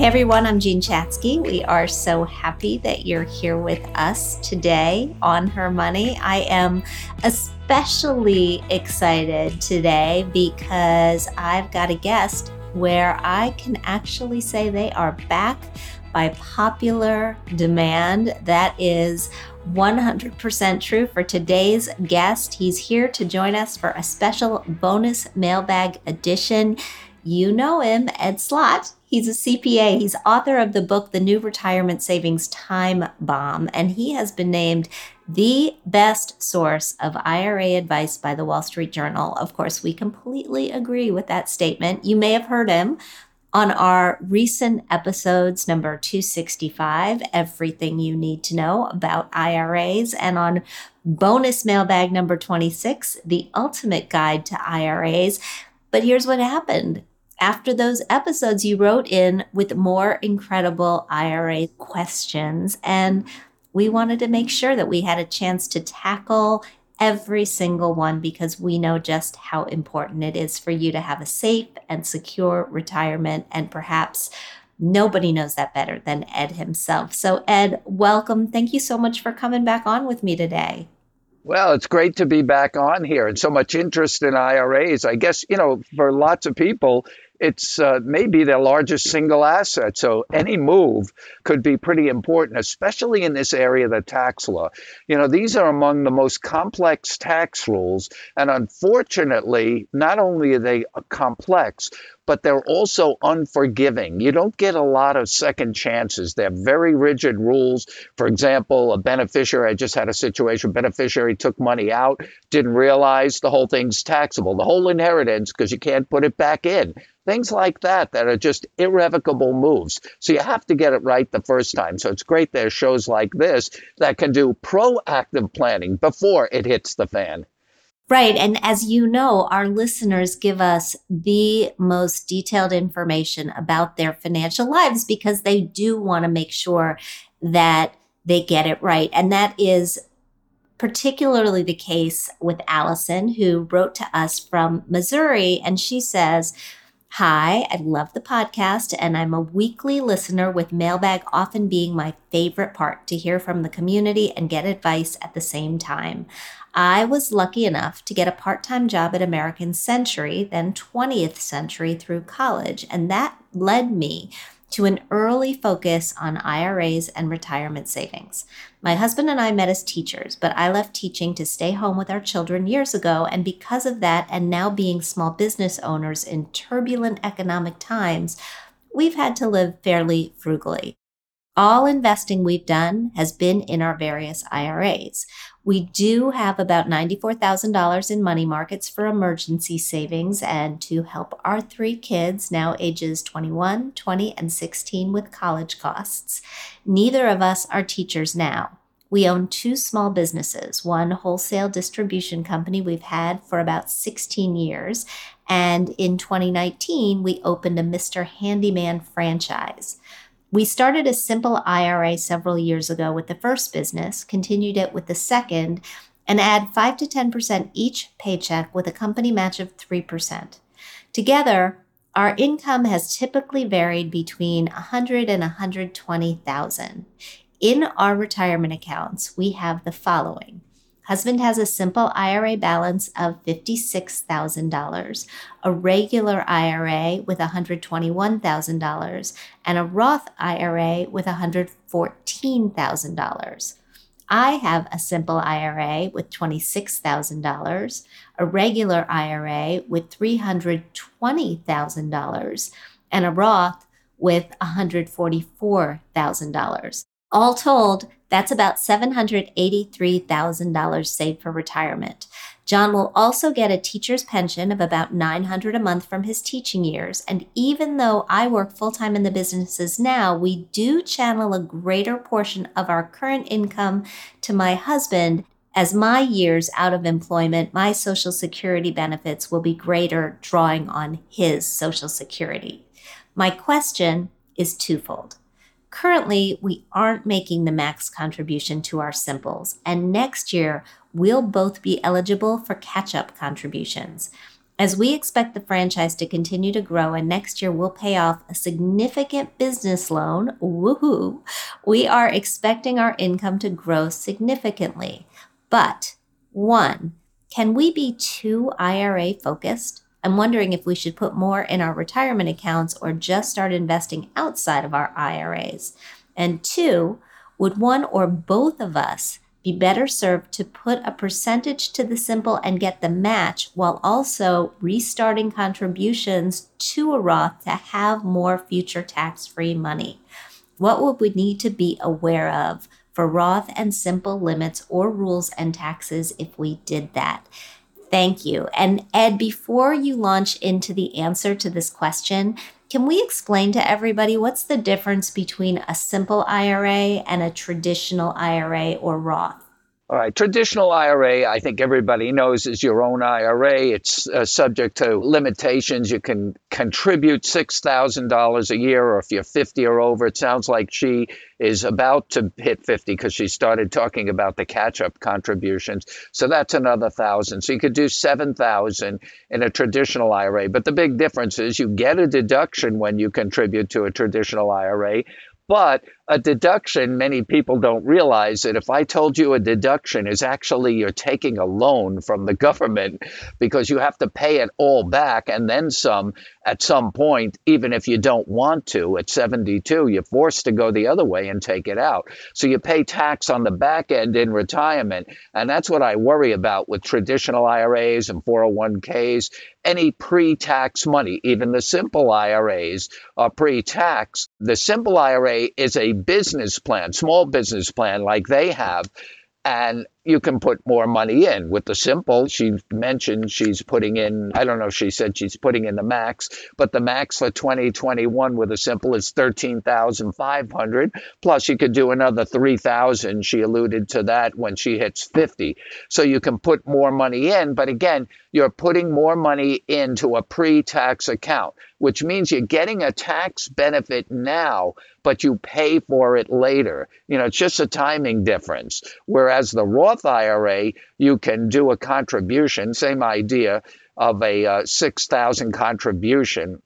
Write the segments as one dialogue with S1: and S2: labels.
S1: Hey everyone, I'm Jean Chatzky. We are so happy that you're here with us today on Her Money. I am especially excited today because I've got a guest where I can actually say they are back by popular demand. That is 100% true for today's guest. He's here to join us for a special bonus mailbag edition. You know him, Ed Slott. He's a CPA. He's author of the book, The New Retirement Savings Time Bomb, and he has been named the best source of IRA advice by the Wall Street Journal. Of course, we completely agree with that statement. You may have heard him on our recent episodes, number 265, Everything You Need to Know About IRAs, and on bonus mailbag number 26, The Ultimate Guide to IRAs. But here's what happened after those episodes, you wrote in with more incredible IRA questions. And we wanted to make sure that we had a chance to tackle every single one because we know just how important it is for you to have a safe and secure retirement. And perhaps nobody knows that better than Ed himself. So, Ed, welcome. Thank you so much for coming back on with me today.
S2: Well, it's great to be back on here and so much interest in IRAs. I guess, you know, for lots of people, it's uh, maybe their largest single asset. So any move could be pretty important, especially in this area of the tax law. You know, these are among the most complex tax rules. And unfortunately, not only are they complex, but they're also unforgiving. You don't get a lot of second chances. They're very rigid rules. For example, a beneficiary, I just had a situation, beneficiary took money out, didn't realize the whole thing's taxable, the whole inheritance, because you can't put it back in. Things like that that are just irrevocable moves. So you have to get it right the first time. So it's great there's shows like this that can do proactive planning before it hits the fan.
S1: Right. And as you know, our listeners give us the most detailed information about their financial lives because they do want to make sure that they get it right. And that is particularly the case with Allison, who wrote to us from Missouri. And she says, Hi, I love the podcast, and I'm a weekly listener with mailbag often being my favorite part to hear from the community and get advice at the same time. I was lucky enough to get a part time job at American Century, then 20th Century, through college, and that led me to an early focus on IRAs and retirement savings. My husband and I met as teachers, but I left teaching to stay home with our children years ago. And because of that, and now being small business owners in turbulent economic times, we've had to live fairly frugally. All investing we've done has been in our various IRAs. We do have about $94,000 in money markets for emergency savings and to help our three kids, now ages 21, 20, and 16, with college costs. Neither of us are teachers now. We own two small businesses, one wholesale distribution company we've had for about 16 years. And in 2019, we opened a Mr. Handyman franchise. We started a simple IRA several years ago with the first business, continued it with the second, and add 5 to 10% each paycheck with a company match of 3%. Together, our income has typically varied between 100 and 120,000. In our retirement accounts, we have the following. Husband has a simple IRA balance of $56,000, a regular IRA with $121,000, and a Roth IRA with $114,000. I have a simple IRA with $26,000, a regular IRA with $320,000, and a Roth with $144,000. All told, that's about $783,000 saved for retirement. John will also get a teacher's pension of about 900 a month from his teaching years, and even though I work full-time in the businesses now, we do channel a greater portion of our current income to my husband as my years out of employment, my social security benefits will be greater drawing on his social security. My question is twofold. Currently, we aren't making the max contribution to our simples, and next year we'll both be eligible for catch up contributions. As we expect the franchise to continue to grow and next year we'll pay off a significant business loan, woohoo, we are expecting our income to grow significantly. But one, can we be too IRA focused? I'm wondering if we should put more in our retirement accounts or just start investing outside of our IRAs. And two, would one or both of us be better served to put a percentage to the simple and get the match while also restarting contributions to a Roth to have more future tax free money? What would we need to be aware of for Roth and simple limits or rules and taxes if we did that? Thank you. And Ed, before you launch into the answer to this question, can we explain to everybody what's the difference between a simple IRA and a traditional IRA or Roth?
S2: All right, traditional IRA, I think everybody knows is your own IRA. It's uh, subject to limitations. You can contribute $6,000 a year, or if you're 50 or over, it sounds like she is about to hit 50 because she started talking about the catch up contributions. So that's another thousand. So you could do 7,000 in a traditional IRA. But the big difference is you get a deduction when you contribute to a traditional IRA, but a deduction, many people don't realize that if I told you a deduction is actually you're taking a loan from the government because you have to pay it all back and then some at some point, even if you don't want to. At 72, you're forced to go the other way and take it out. So you pay tax on the back end in retirement. And that's what I worry about with traditional IRAs and 401ks. Any pre tax money, even the simple IRAs are pre tax. The simple IRA is a business plan, small business plan like they have. And you can put more money in with the simple. She mentioned she's putting in, I don't know, if she said she's putting in the max, but the max for 2021 with a simple is 13,500. Plus you could do another 3,000. She alluded to that when she hits 50. So you can put more money in, but again, you're putting more money into a pre-tax account, which means you're getting a tax benefit now, but you pay for it later. You know, it's just a timing difference. Whereas the Roth Roth IRA, you can do a contribution, same idea of a uh, 6,000 contribution,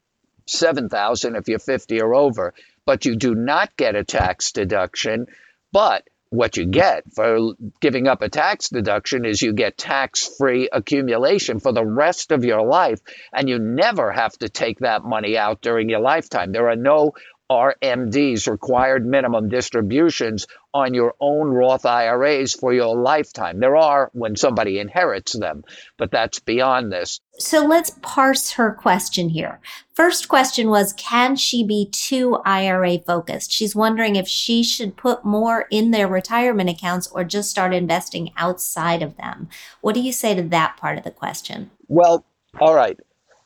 S2: 7,000 if you're 50 or over, but you do not get a tax deduction. But what you get for giving up a tax deduction is you get tax free accumulation for the rest of your life, and you never have to take that money out during your lifetime. There are no RMDs, required minimum distributions, on your own Roth IRAs for your lifetime. There are when somebody inherits them, but that's beyond this.
S1: So let's parse her question here. First question was Can she be too IRA focused? She's wondering if she should put more in their retirement accounts or just start investing outside of them. What do you say to that part of the question?
S2: Well, all right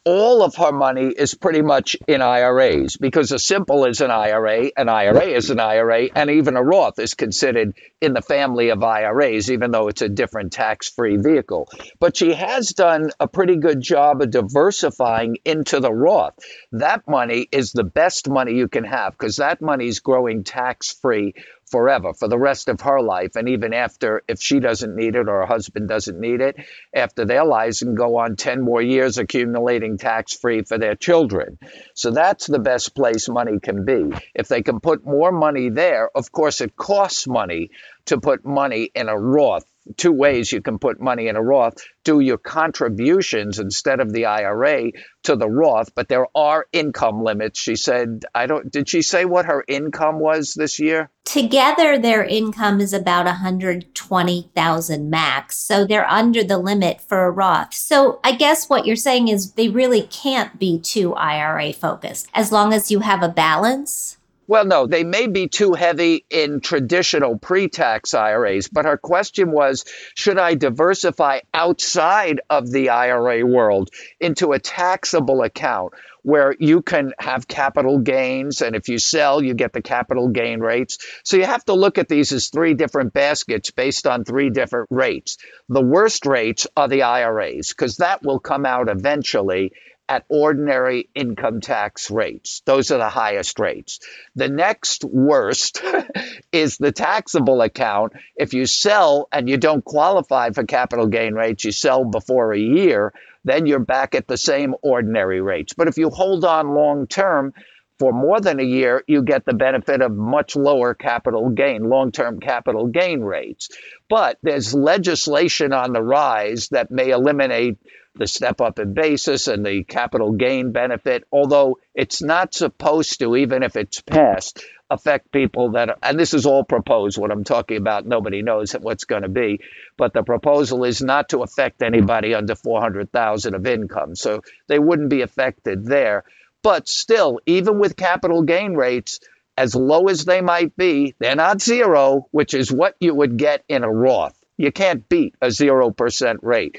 S2: all of her money is pretty much in IRAs because a simple is an IRA, an IRA is an IRA, and even a Roth is considered in the family of IRAs, even though it's a different tax free vehicle. But she has done a pretty good job of diversifying into the Roth. That money is the best money you can have because that money is growing tax free forever for the rest of her life and even after if she doesn't need it or her husband doesn't need it after their lives and go on 10 more years accumulating tax free for their children. So that's the best place money can be. If they can put more money there of course it costs money to put money in a roth two ways you can put money in a Roth. Do your contributions instead of the IRA to the Roth, but there are income limits. She said, I don't, did she say what her income was this year?
S1: Together, their income is about 120,000 max. So they're under the limit for a Roth. So I guess what you're saying is they really can't be too IRA focused as long as you have a balance.
S2: Well, no, they may be too heavy in traditional pre tax IRAs, but our question was should I diversify outside of the IRA world into a taxable account? Where you can have capital gains, and if you sell, you get the capital gain rates. So you have to look at these as three different baskets based on three different rates. The worst rates are the IRAs, because that will come out eventually at ordinary income tax rates. Those are the highest rates. The next worst is the taxable account. If you sell and you don't qualify for capital gain rates, you sell before a year, then you're back at the same ordinary rates. But if you hold on long term, for more than a year, you get the benefit of much lower capital gain, long term capital gain rates. But there's legislation on the rise that may eliminate the step up in basis and the capital gain benefit, although it's not supposed to, even if it's passed, affect people that, are, and this is all proposed, what I'm talking about, nobody knows what's going to be, but the proposal is not to affect anybody under 400,000 of income. So they wouldn't be affected there. But still, even with capital gain rates, as low as they might be, they're not zero, which is what you would get in a Roth. You can't beat a 0% rate.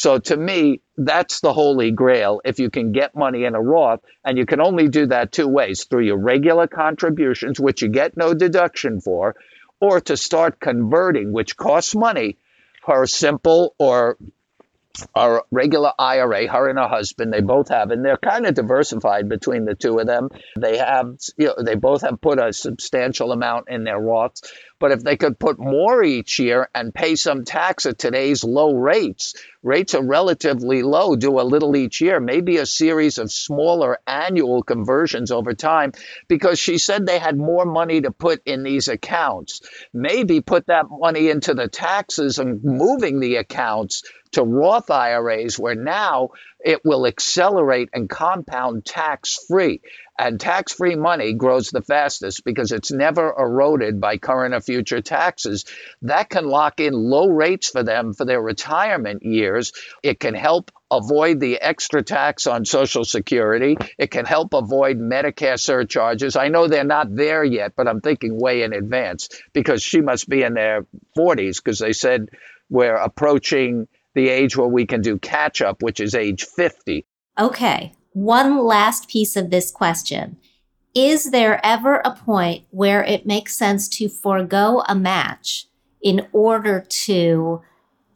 S2: So to me, that's the holy grail. If you can get money in a Roth, and you can only do that two ways through your regular contributions, which you get no deduction for, or to start converting, which costs money, a simple or our regular IRA, her and her husband, they both have, and they're kind of diversified between the two of them. They have, you know, they both have put a substantial amount in their Roths. But if they could put more each year and pay some tax at today's low rates, rates are relatively low, do a little each year, maybe a series of smaller annual conversions over time, because she said they had more money to put in these accounts. Maybe put that money into the taxes and moving the accounts to Roth IRAs, where now it will accelerate and compound tax free. And tax free money grows the fastest because it's never eroded by current or future taxes. That can lock in low rates for them for their retirement years. It can help avoid the extra tax on Social Security. It can help avoid Medicare surcharges. I know they're not there yet, but I'm thinking way in advance because she must be in their 40s because they said we're approaching the age where we can do catch up, which is age 50.
S1: Okay. One last piece of this question. Is there ever a point where it makes sense to forego a match in order to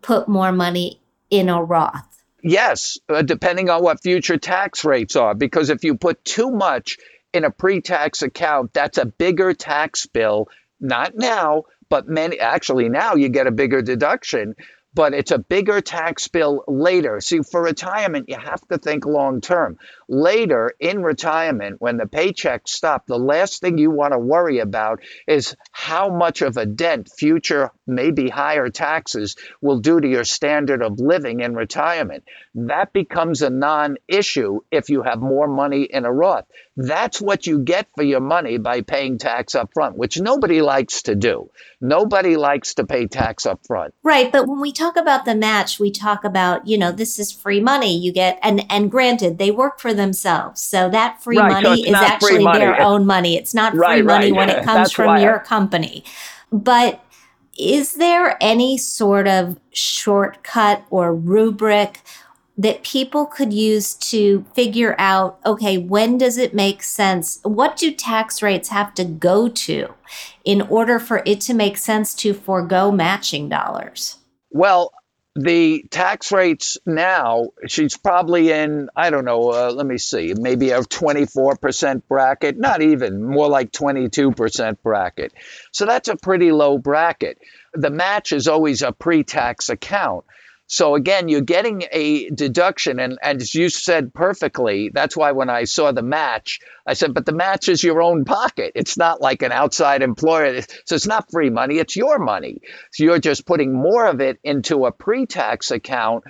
S1: put more money in a Roth?
S2: Yes, uh, depending on what future tax rates are. Because if you put too much in a pre tax account, that's a bigger tax bill. Not now, but many actually now you get a bigger deduction but it's a bigger tax bill later. See, for retirement, you have to think long term. Later in retirement, when the paychecks stop, the last thing you want to worry about is how much of a dent future, maybe higher taxes will do to your standard of living in retirement. That becomes a non issue if you have more money in a Roth. That's what you get for your money by paying tax up front, which nobody likes to do. Nobody likes to pay tax up front.
S1: Right. But when we talk about the match, we talk about, you know, this is free money you get. And, and granted, they work for themselves. So that free right, money so is actually their own money. It's not free right, money right. when it comes from your I... company. But is there any sort of shortcut or rubric that people could use to figure out okay, when does it make sense? What do tax rates have to go to in order for it to make sense to forego matching dollars?
S2: Well, the tax rates now, she's probably in, I don't know, uh, let me see, maybe a 24% bracket, not even, more like 22% bracket. So that's a pretty low bracket. The match is always a pre tax account. So again, you're getting a deduction, and, and as you said perfectly, that's why when I saw the match, I said, but the match is your own pocket. It's not like an outside employer. So it's not free money, it's your money. So you're just putting more of it into a pre tax account.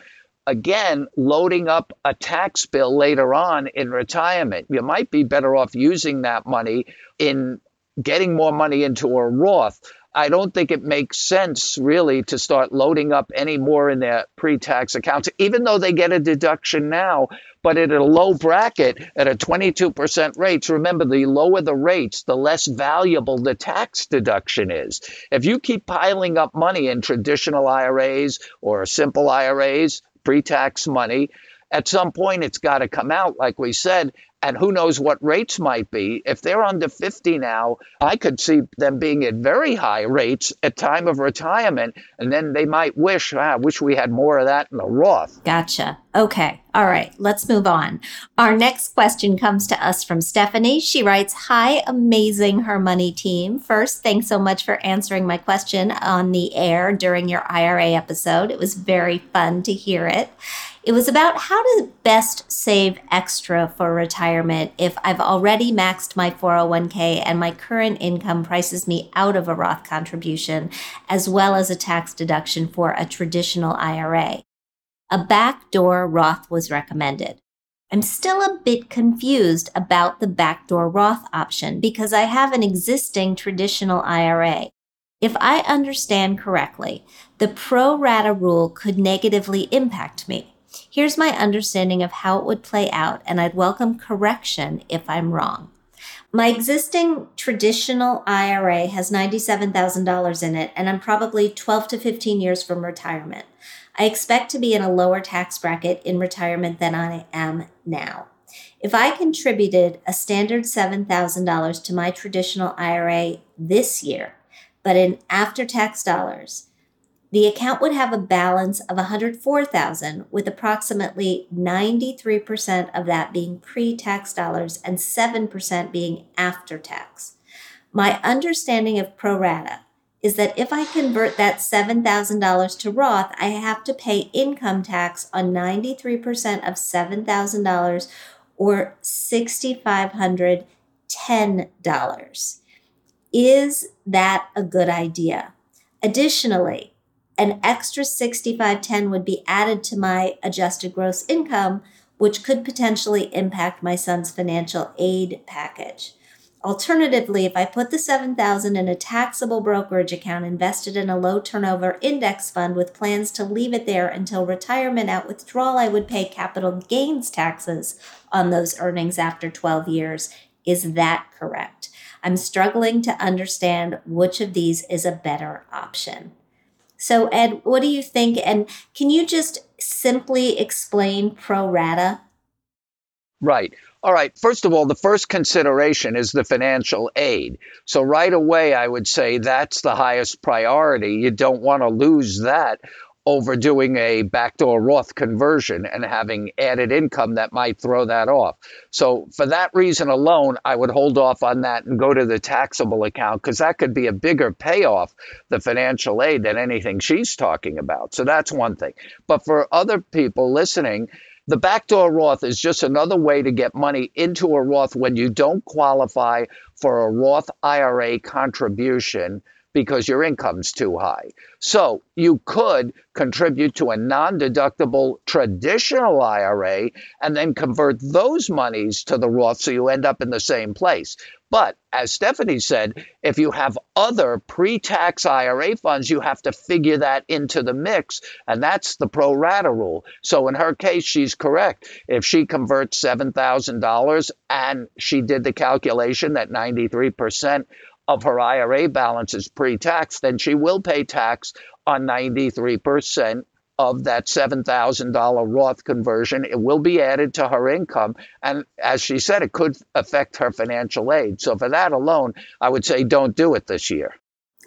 S2: Again, loading up a tax bill later on in retirement. You might be better off using that money in getting more money into a Roth. I don't think it makes sense really to start loading up any more in their pre tax accounts, even though they get a deduction now, but at a low bracket at a 22% rate. Remember, the lower the rates, the less valuable the tax deduction is. If you keep piling up money in traditional IRAs or simple IRAs, pre tax money, at some point it's got to come out, like we said, and who knows what rates might be. If they're under 50 now, I could see them being at very high rates at time of retirement, and then they might wish, ah, I wish we had more of that in the Roth.
S1: Gotcha. Okay. All right. Let's move on. Our next question comes to us from Stephanie. She writes, Hi, amazing Her Money team. First, thanks so much for answering my question on the air during your IRA episode. It was very fun to hear it. It was about how to best save extra for retirement if I've already maxed my 401k and my current income prices me out of a Roth contribution, as well as a tax deduction for a traditional IRA. A backdoor Roth was recommended. I'm still a bit confused about the backdoor Roth option because I have an existing traditional IRA. If I understand correctly, the pro rata rule could negatively impact me. Here's my understanding of how it would play out, and I'd welcome correction if I'm wrong. My existing traditional IRA has $97,000 in it, and I'm probably 12 to 15 years from retirement. I expect to be in a lower tax bracket in retirement than I am now. If I contributed a standard $7,000 to my traditional IRA this year, but in after tax dollars, the account would have a balance of 104,000 with approximately 93% of that being pre-tax dollars and 7% being after tax. My understanding of pro rata is that if I convert that $7,000 to Roth, I have to pay income tax on 93% of $7,000 or $6,510. Is that a good idea? Additionally, an extra 6510 would be added to my adjusted gross income, which could potentially impact my son's financial aid package. Alternatively, if I put the 7000 in a taxable brokerage account invested in a low turnover index fund with plans to leave it there until retirement at withdrawal, I would pay capital gains taxes on those earnings after 12 years. Is that correct? I'm struggling to understand which of these is a better option. So, Ed, what do you think? And can you just simply explain pro rata?
S2: Right. All right. First of all, the first consideration is the financial aid. So, right away, I would say that's the highest priority. You don't want to lose that over doing a backdoor Roth conversion and having added income that might throw that off. So, for that reason alone, I would hold off on that and go to the taxable account because that could be a bigger payoff, the financial aid, than anything she's talking about. So, that's one thing. But for other people listening, the backdoor Roth is just another way to get money into a Roth when you don't qualify for a Roth IRA contribution because your income's too high. So you could contribute to a non deductible traditional IRA and then convert those monies to the Roth so you end up in the same place. But as Stephanie said, if you have other pre tax IRA funds, you have to figure that into the mix. And that's the pro rata rule. So in her case, she's correct. If she converts $7,000 and she did the calculation that 93% of her IRA balance is pre tax, then she will pay tax on 93% of that $7,000 Roth conversion. It will be added to her income. And as she said, it could affect her financial aid. So for that alone, I would say don't do it this year.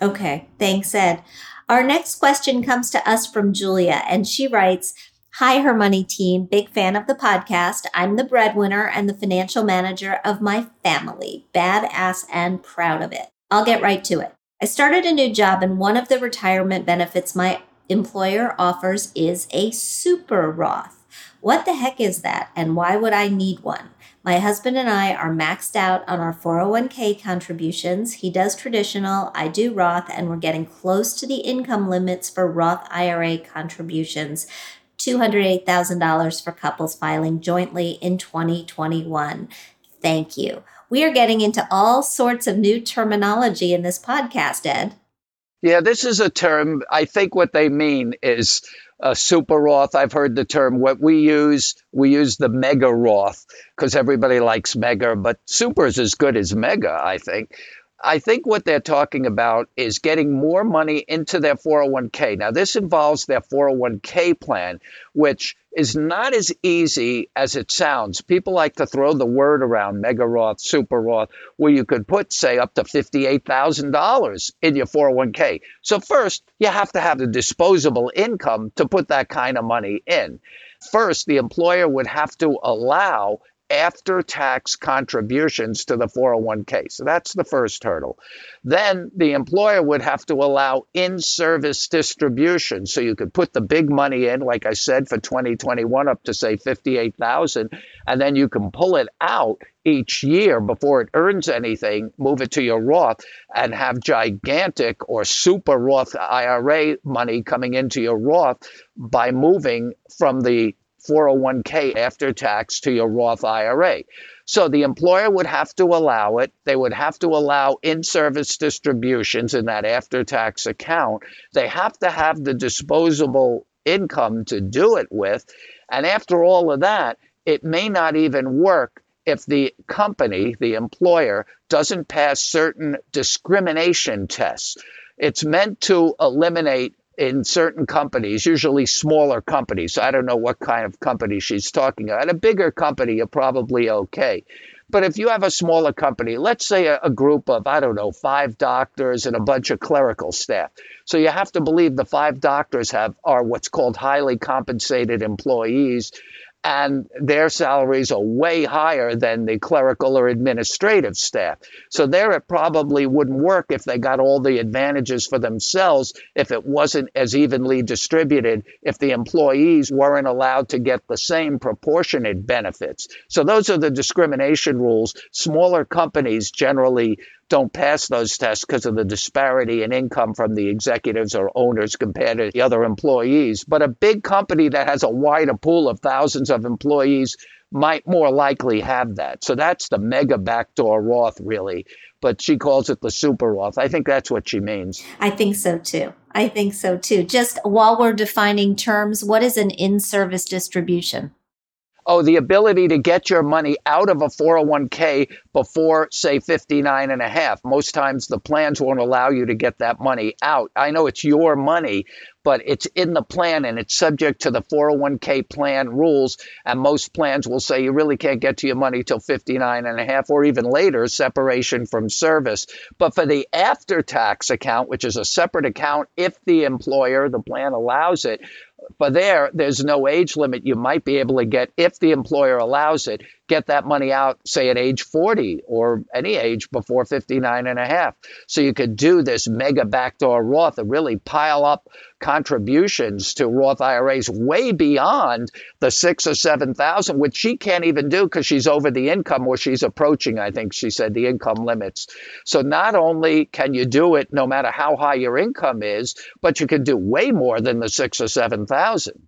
S1: Okay. Thanks, Ed. Our next question comes to us from Julia, and she writes, Hi, Her Money team. Big fan of the podcast. I'm the breadwinner and the financial manager of my family. Badass and proud of it. I'll get right to it. I started a new job, and one of the retirement benefits my employer offers is a super Roth. What the heck is that, and why would I need one? My husband and I are maxed out on our 401k contributions. He does traditional, I do Roth, and we're getting close to the income limits for Roth IRA contributions. $208,000 for couples filing jointly in 2021. Thank you. We are getting into all sorts of new terminology in this podcast, Ed.
S2: Yeah, this is a term. I think what they mean is a super Roth. I've heard the term. What we use, we use the mega Roth because everybody likes mega, but super is as good as mega, I think. I think what they're talking about is getting more money into their 401k. Now, this involves their 401k plan, which is not as easy as it sounds. People like to throw the word around mega Roth, super Roth, where you could put, say, up to $58,000 in your 401k. So, first, you have to have the disposable income to put that kind of money in. First, the employer would have to allow after tax contributions to the 401k. So that's the first hurdle. Then the employer would have to allow in service distribution. So you could put the big money in, like I said, for 2021 up to say 58,000, and then you can pull it out each year before it earns anything, move it to your Roth and have gigantic or super Roth IRA money coming into your Roth by moving from the 401k after tax to your Roth IRA. So the employer would have to allow it. They would have to allow in service distributions in that after tax account. They have to have the disposable income to do it with. And after all of that, it may not even work if the company, the employer, doesn't pass certain discrimination tests. It's meant to eliminate in certain companies, usually smaller companies. I don't know what kind of company she's talking about. At a bigger company, you're probably okay. But if you have a smaller company, let's say a, a, group of, I don't know, five doctors and a bunch of clerical staff. So you have to believe the five doctors have are what's called highly compensated employees and their salaries are way higher than the clerical or administrative staff. So there it probably wouldn't work if they got all the advantages for themselves if it wasn't as evenly distributed, if the employees weren't allowed to get the same proportionate benefits. So those are the discrimination rules. Smaller companies generally don't pass those tests because of the disparity in income from the executives or owners compared to the other employees. But a big company that has a wider pool of thousands of employees might more likely have that. So that's the mega backdoor Roth, really. But she calls it the super Roth. I think that's what she means.
S1: I think so too. I think so too. Just while we're defining terms, what is an in service distribution?
S2: Oh, the ability to get your money out of a 401k before, say, 59 and a half. Most times the plans won't allow you to get that money out. I know it's your money, but it's in the plan and it's subject to the 401k plan rules. And most plans will say you really can't get to your money till 59 and a half or even later, separation from service. But for the after tax account, which is a separate account, if the employer, the plan allows it, but there, there's no age limit. You might be able to get, if the employer allows it, get that money out, say at age 40 or any age before 59 and a half. So you could do this mega backdoor Roth and really pile up contributions to Roth IRAs way beyond the six or 7,000, which she can't even do because she's over the income or she's approaching, I think she said, the income limits. So not only can you do it no matter how high your income is, but you can do way more than the six or 7,000.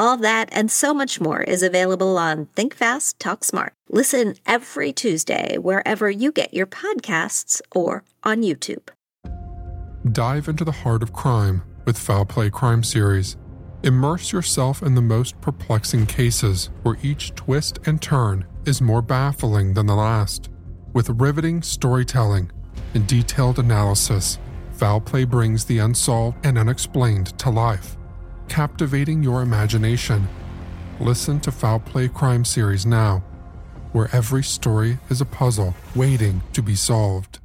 S1: All that and so much more is available on Think Fast, Talk Smart. Listen every Tuesday wherever you get your podcasts or on YouTube.
S3: Dive into the heart of crime with Foul Play Crime Series. Immerse yourself in the most perplexing cases where each twist and turn is more baffling than the last. With riveting storytelling and detailed analysis, Foul Play brings the unsolved and unexplained to life captivating your imagination. Listen to Foul Play Crime Series now, where every story is a puzzle waiting to be solved.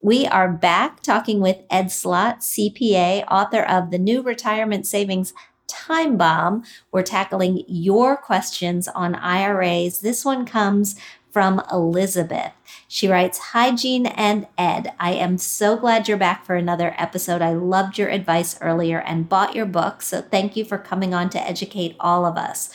S1: We are back talking with Ed Slott, CPA, author of The New Retirement Savings Time Bomb. We're tackling your questions on IRAs. This one comes from Elizabeth. She writes, Hi, Jean and Ed. I am so glad you're back for another episode. I loved your advice earlier and bought your book, so thank you for coming on to educate all of us.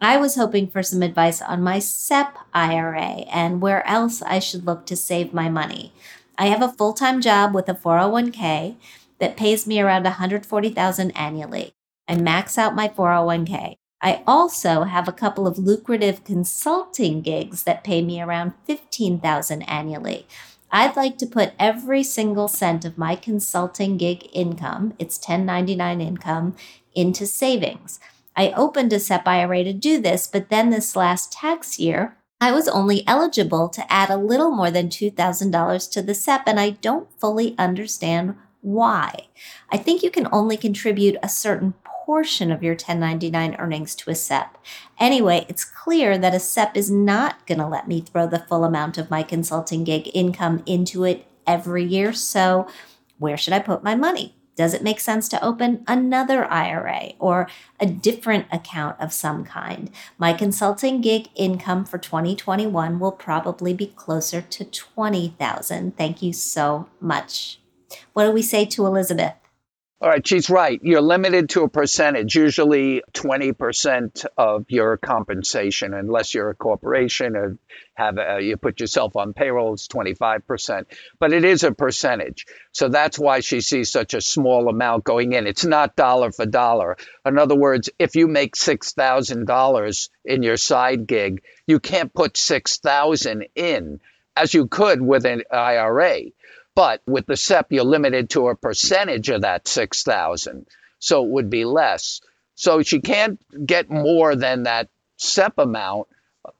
S1: I was hoping for some advice on my SEP IRA and where else I should look to save my money. I have a full-time job with a 401k that pays me around 140,000 annually. I max out my 401k. I also have a couple of lucrative consulting gigs that pay me around 15,000 annually. I'd like to put every single cent of my consulting gig income, it's 1099 income, into savings. I opened a SEP IRA to do this, but then this last tax year, I was only eligible to add a little more than $2,000 to the SEP, and I don't fully understand why. I think you can only contribute a certain portion of your 1099 earnings to a SEP. Anyway, it's clear that a SEP is not going to let me throw the full amount of my consulting gig income into it every year. So, where should I put my money? Does it make sense to open another IRA or a different account of some kind? My consulting gig income for 2021 will probably be closer to 20,000. Thank you so much. What do we say to Elizabeth?
S2: All right, she's right. You're limited to a percentage, usually 20% of your compensation, unless you're a corporation or have a, you put yourself on payroll, it's 25%. But it is a percentage. So that's why she sees such a small amount going in. It's not dollar for dollar. In other words, if you make $6,000 in your side gig, you can't put 6,000 in as you could with an IRA. But with the SEP, you're limited to a percentage of that 6,000. So it would be less. So she can't get more than that SEP amount,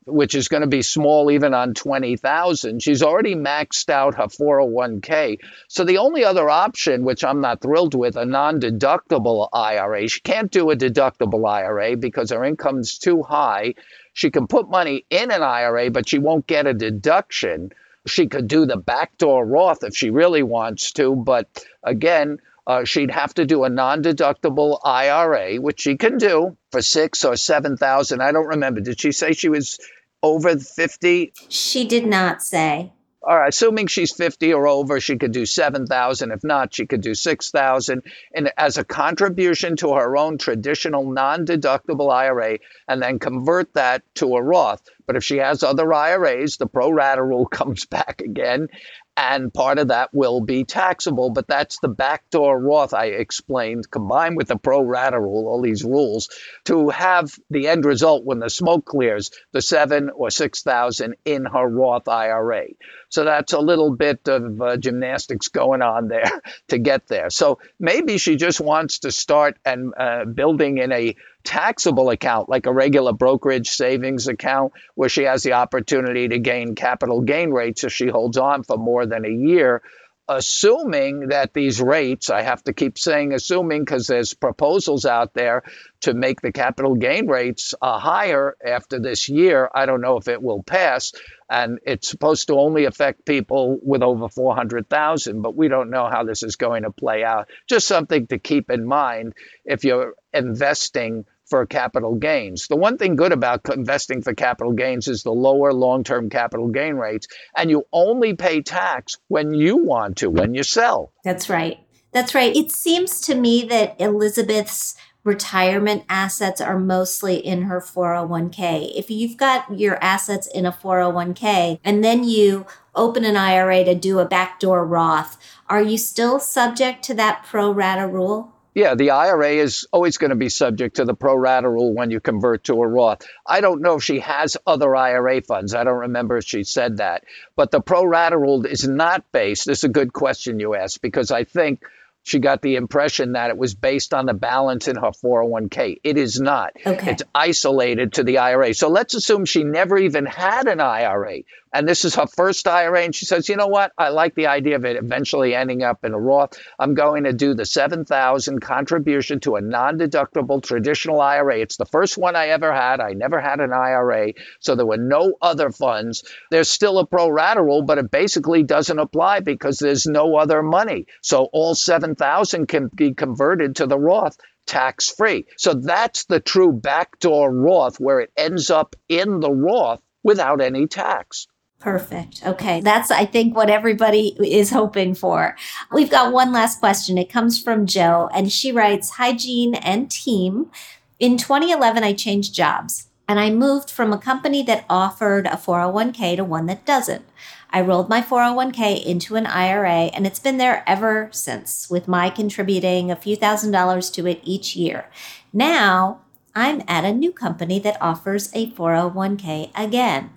S2: which is going to be small even on 20,000. She's already maxed out her 401k. So the only other option, which I'm not thrilled with, a non-deductible IRA. She can't do a deductible IRA because her income's too high. She can put money in an IRA, but she won't get a deduction. She could do the backdoor Roth if she really wants to, but again, uh, she'd have to do a non-deductible IRA, which she can do for six or seven thousand. I don't remember. Did she say she was over fifty?
S1: She did not say.
S2: All right, assuming she's 50 or over, she could do 7,000. If not, she could do 6,000 and as a contribution to her own traditional non-deductible IRA and then convert that to a Roth. But if she has other IRAs, the pro rata rule comes back again and part of that will be taxable. But that's the backdoor Roth I explained, combined with the pro rata rule, all these rules, to have the end result when the smoke clears, the seven or six thousand in her Roth IRA. So that's a little bit of uh, gymnastics going on there to get there. So maybe she just wants to start and uh, building in a taxable account, like a regular brokerage savings account, where she has the opportunity to gain capital gain rates if she holds on for more than a year assuming that these rates, I have to keep saying assuming because there's proposals out there to make the capital gain rates uh, higher after this year. I don't know if it will pass. And it's supposed to only affect people with over 400,000, but we don't know how this is going to play out. Just something to keep in mind if you're investing for capital gains. The one thing good about investing for capital gains is the lower long term capital gain rates, and you only pay tax when you want to, when you sell.
S1: That's right. That's right. It seems to me that Elizabeth's retirement assets are mostly in her 401k. If you've got your assets in a 401k and then you open an IRA to do a backdoor Roth, are you still subject to that pro rata rule?
S2: Yeah, the IRA is always going to be subject to the pro rata rule when you convert to a Roth. I don't know if she has other IRA funds. I don't remember if she said that. But the pro rata rule is not based. This is a good question you asked because I think she got the impression that it was based on the balance in her 401k. It is not.
S1: Okay.
S2: It's isolated to the IRA. So let's assume she never even had an IRA and this is her first IRA. And she says, you know what? I like the idea of it eventually ending up in a Roth. I'm going to do the 7,000 contribution to a non-deductible traditional IRA. It's the first one I ever had. I never had an IRA, so there were no other funds. There's still a pro rata rule, but it basically doesn't apply because there's no other money. So all 7,000 can be converted to the Roth tax free. So that's the true backdoor Roth where it ends up in the Roth without any tax.
S1: Perfect. Okay. That's, I think, what everybody is hoping for. We've got one last question. It comes from Joe, and she writes Jean and team. In 2011, I changed jobs and I moved from a company that offered a 401k to one that doesn't. I rolled my 401k into an IRA and it's been there ever since, with my contributing a few thousand dollars to it each year. Now I'm at a new company that offers a 401k again.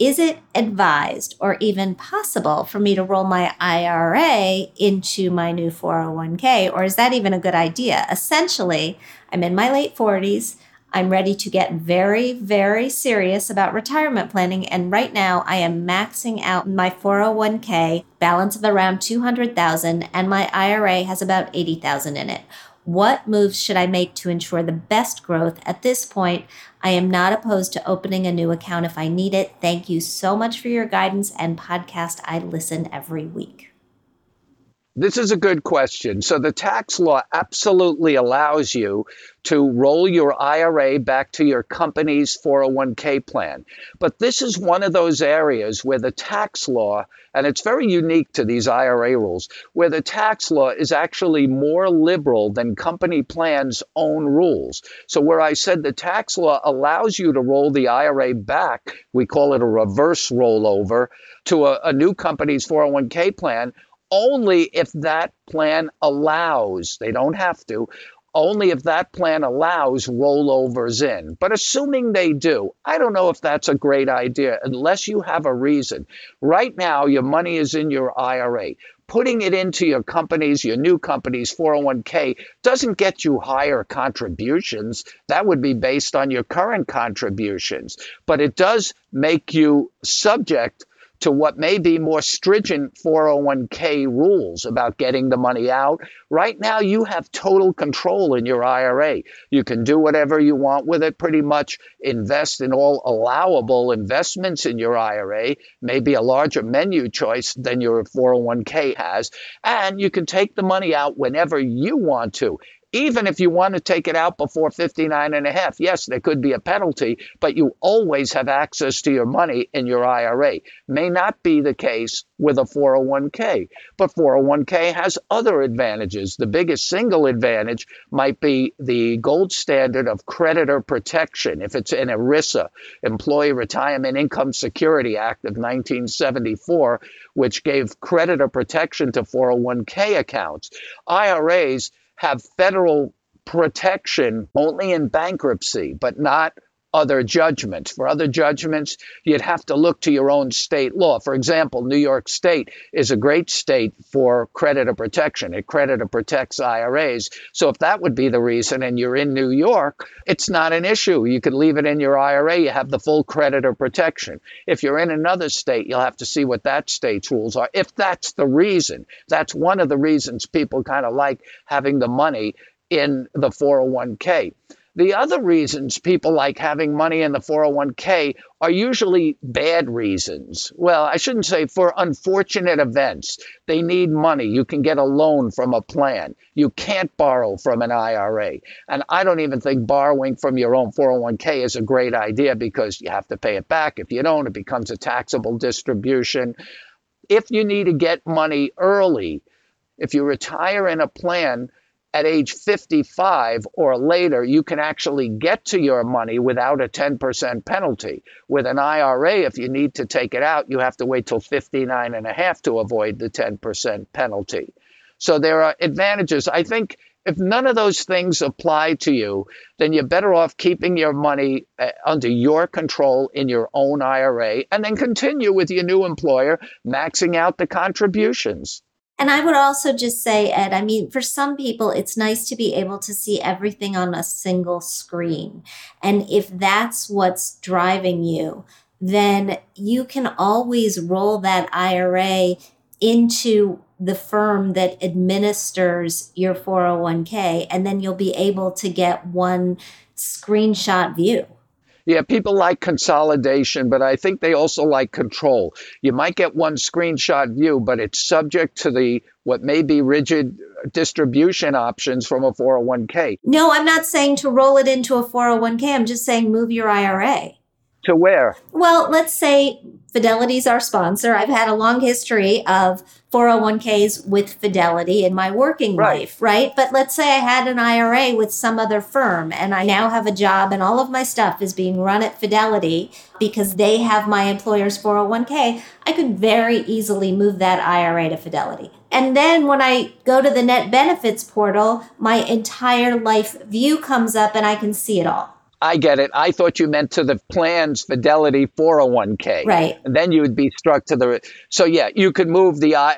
S1: Is it advised or even possible for me to roll my IRA into my new 401k? Or is that even a good idea? Essentially, I'm in my late 40s. I'm ready to get very, very serious about retirement planning. And right now I am maxing out my 401k balance of around 200,000 and my IRA has about 80,000 in it. What moves should I make to ensure the best growth at this point? I am not opposed to opening a new account if I need it. Thank you so much for your guidance and podcast. I listen every week.
S2: This is a good question. So, the tax law absolutely allows you to roll your IRA back to your company's 401k plan. But this is one of those areas where the tax law, and it's very unique to these IRA rules, where the tax law is actually more liberal than company plans' own rules. So, where I said the tax law allows you to roll the IRA back, we call it a reverse rollover, to a, a new company's 401k plan only if that plan allows, they don't have to, only if that plan allows rollovers in. But assuming they do, I don't know if that's a great idea unless you have a reason. Right now, your money is in your IRA. Putting it into your company's, your new company's 401k doesn't get you higher contributions. That would be based on your current contributions. But it does make you subject to what may be more stringent 401k rules about getting the money out. Right now, you have total control in your IRA. You can do whatever you want with it, pretty much invest in all allowable investments in your IRA, maybe a larger menu choice than your 401k has. And you can take the money out whenever you want to even if you want to take it out before 59 and a half, yes, there could be a penalty, but you always have access to your money in your IRA. May not be the case with a 401k, but 401k has other advantages. The biggest single advantage might be the gold standard of creditor protection. If it's an ERISA, Employee Retirement Income Security Act of 1974, which gave creditor protection to 401k accounts, IRAs have federal protection only in bankruptcy, but not other judgments. For other judgments, you'd have to look to your own state law. For example, New York State is a great state for creditor protection. It creditor protects IRAs. So if that would be the reason and you're in New York, it's not an issue. You could leave it in your IRA. You have the full creditor protection. If you're in another state, you'll have to see what that state's rules are. If that's the reason, that's one of the reasons people kind of like having the money in the 401k. The other reasons people like having money in the 401k are usually bad reasons. Well, I shouldn't say for unfortunate events. They need money. You can get a loan from a plan. You can't borrow from an IRA. And I don't even think borrowing from your own 401k is a great idea because you have to pay it back. If you don't, it becomes a taxable distribution. If you need to get money early, if you retire in a plan, at age 55 or later, you can actually get to your money without a 10% penalty. With an IRA, if you need to take it out, you have to wait till 59 and a half to avoid the 10% penalty. So there are advantages. I think if none of those things apply to you, then you're better off keeping your money uh, under your control in your own IRA and then continue with your new employer, maxing out the contributions.
S1: And I would also just say, Ed, I mean, for some people, it's nice to be able to see everything on a single screen. And if that's what's driving you, then you can always roll that IRA into the firm that administers your 401k, and then you'll be able to get one screenshot view.
S2: Yeah, people like consolidation, but I think they also like control. You might get one screenshot view, but it's subject to the what may be rigid distribution options from a 401k.
S1: No, I'm not saying to roll it into a 401k. I'm just saying move your IRA.
S2: To where?
S1: Well, let's say Fidelity's our sponsor. I've had a long history of 401ks with Fidelity in my working right. life, right? But let's say I had an IRA with some other firm and I now have a job and all of my stuff is being run at Fidelity because they have my employer's 401k. I could very easily move that IRA to Fidelity. And then when I go to the net benefits portal, my entire life view comes up and I can see it all.
S2: I get it. I thought you meant to the plan's Fidelity 401k.
S1: Right.
S2: And then you would be struck to the. So, yeah, you could move the. Uh,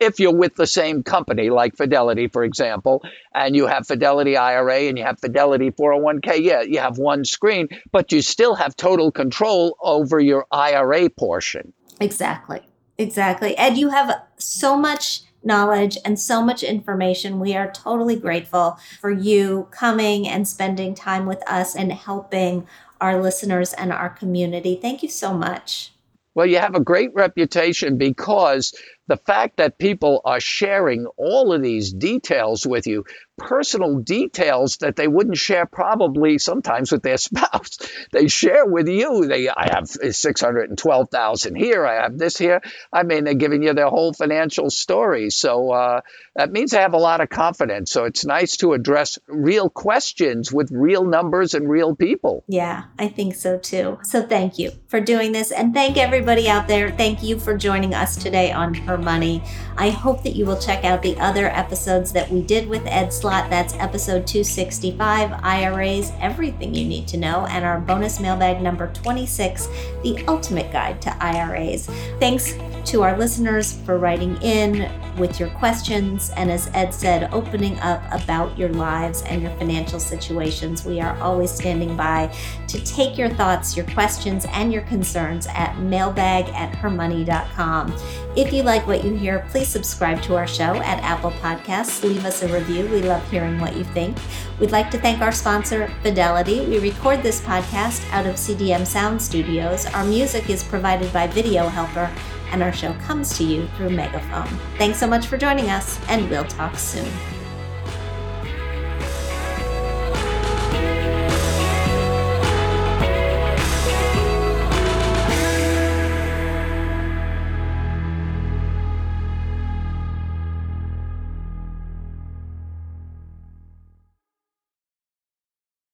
S2: if you're with the same company, like Fidelity, for example, and you have Fidelity IRA and you have Fidelity 401k, yeah, you have one screen, but you still have total control over your IRA portion.
S1: Exactly. Exactly. And you have so much knowledge and so much information. We are totally grateful for you coming and spending time with us and helping our listeners and our community. Thank you so much.
S2: Well, you have a great reputation because the fact that people are sharing all of these details with you, personal details that they wouldn't share probably sometimes with their spouse, they share with you. They, I have 612,000 here. I have this here. I mean, they're giving you their whole financial story. So uh, that means they have a lot of confidence. So it's nice to address real questions with real numbers and real people.
S1: Yeah, I think so too. So thank you for doing this. And thank everybody out there. Thank you for joining us today on Her Money. I hope that you will check out the other episodes that we did with Ed Slott. That's episode 265 IRAs, Everything You Need to Know, and our bonus mailbag number 26, The Ultimate Guide to IRAs. Thanks to our listeners for writing in with your questions. And as Ed said, opening up about your lives and your financial situations. We are always standing by to take your thoughts, your questions, and your concerns at mailbag at hermoney.com. If you like what you hear, please subscribe to our show at Apple Podcasts. Leave us a review. We love hearing what you think. We'd like to thank our sponsor, Fidelity. We record this podcast out of CDM Sound Studios. Our music is provided by Video Helper and our show comes to you through Megaphone. Thanks so much for joining us, and we'll talk soon.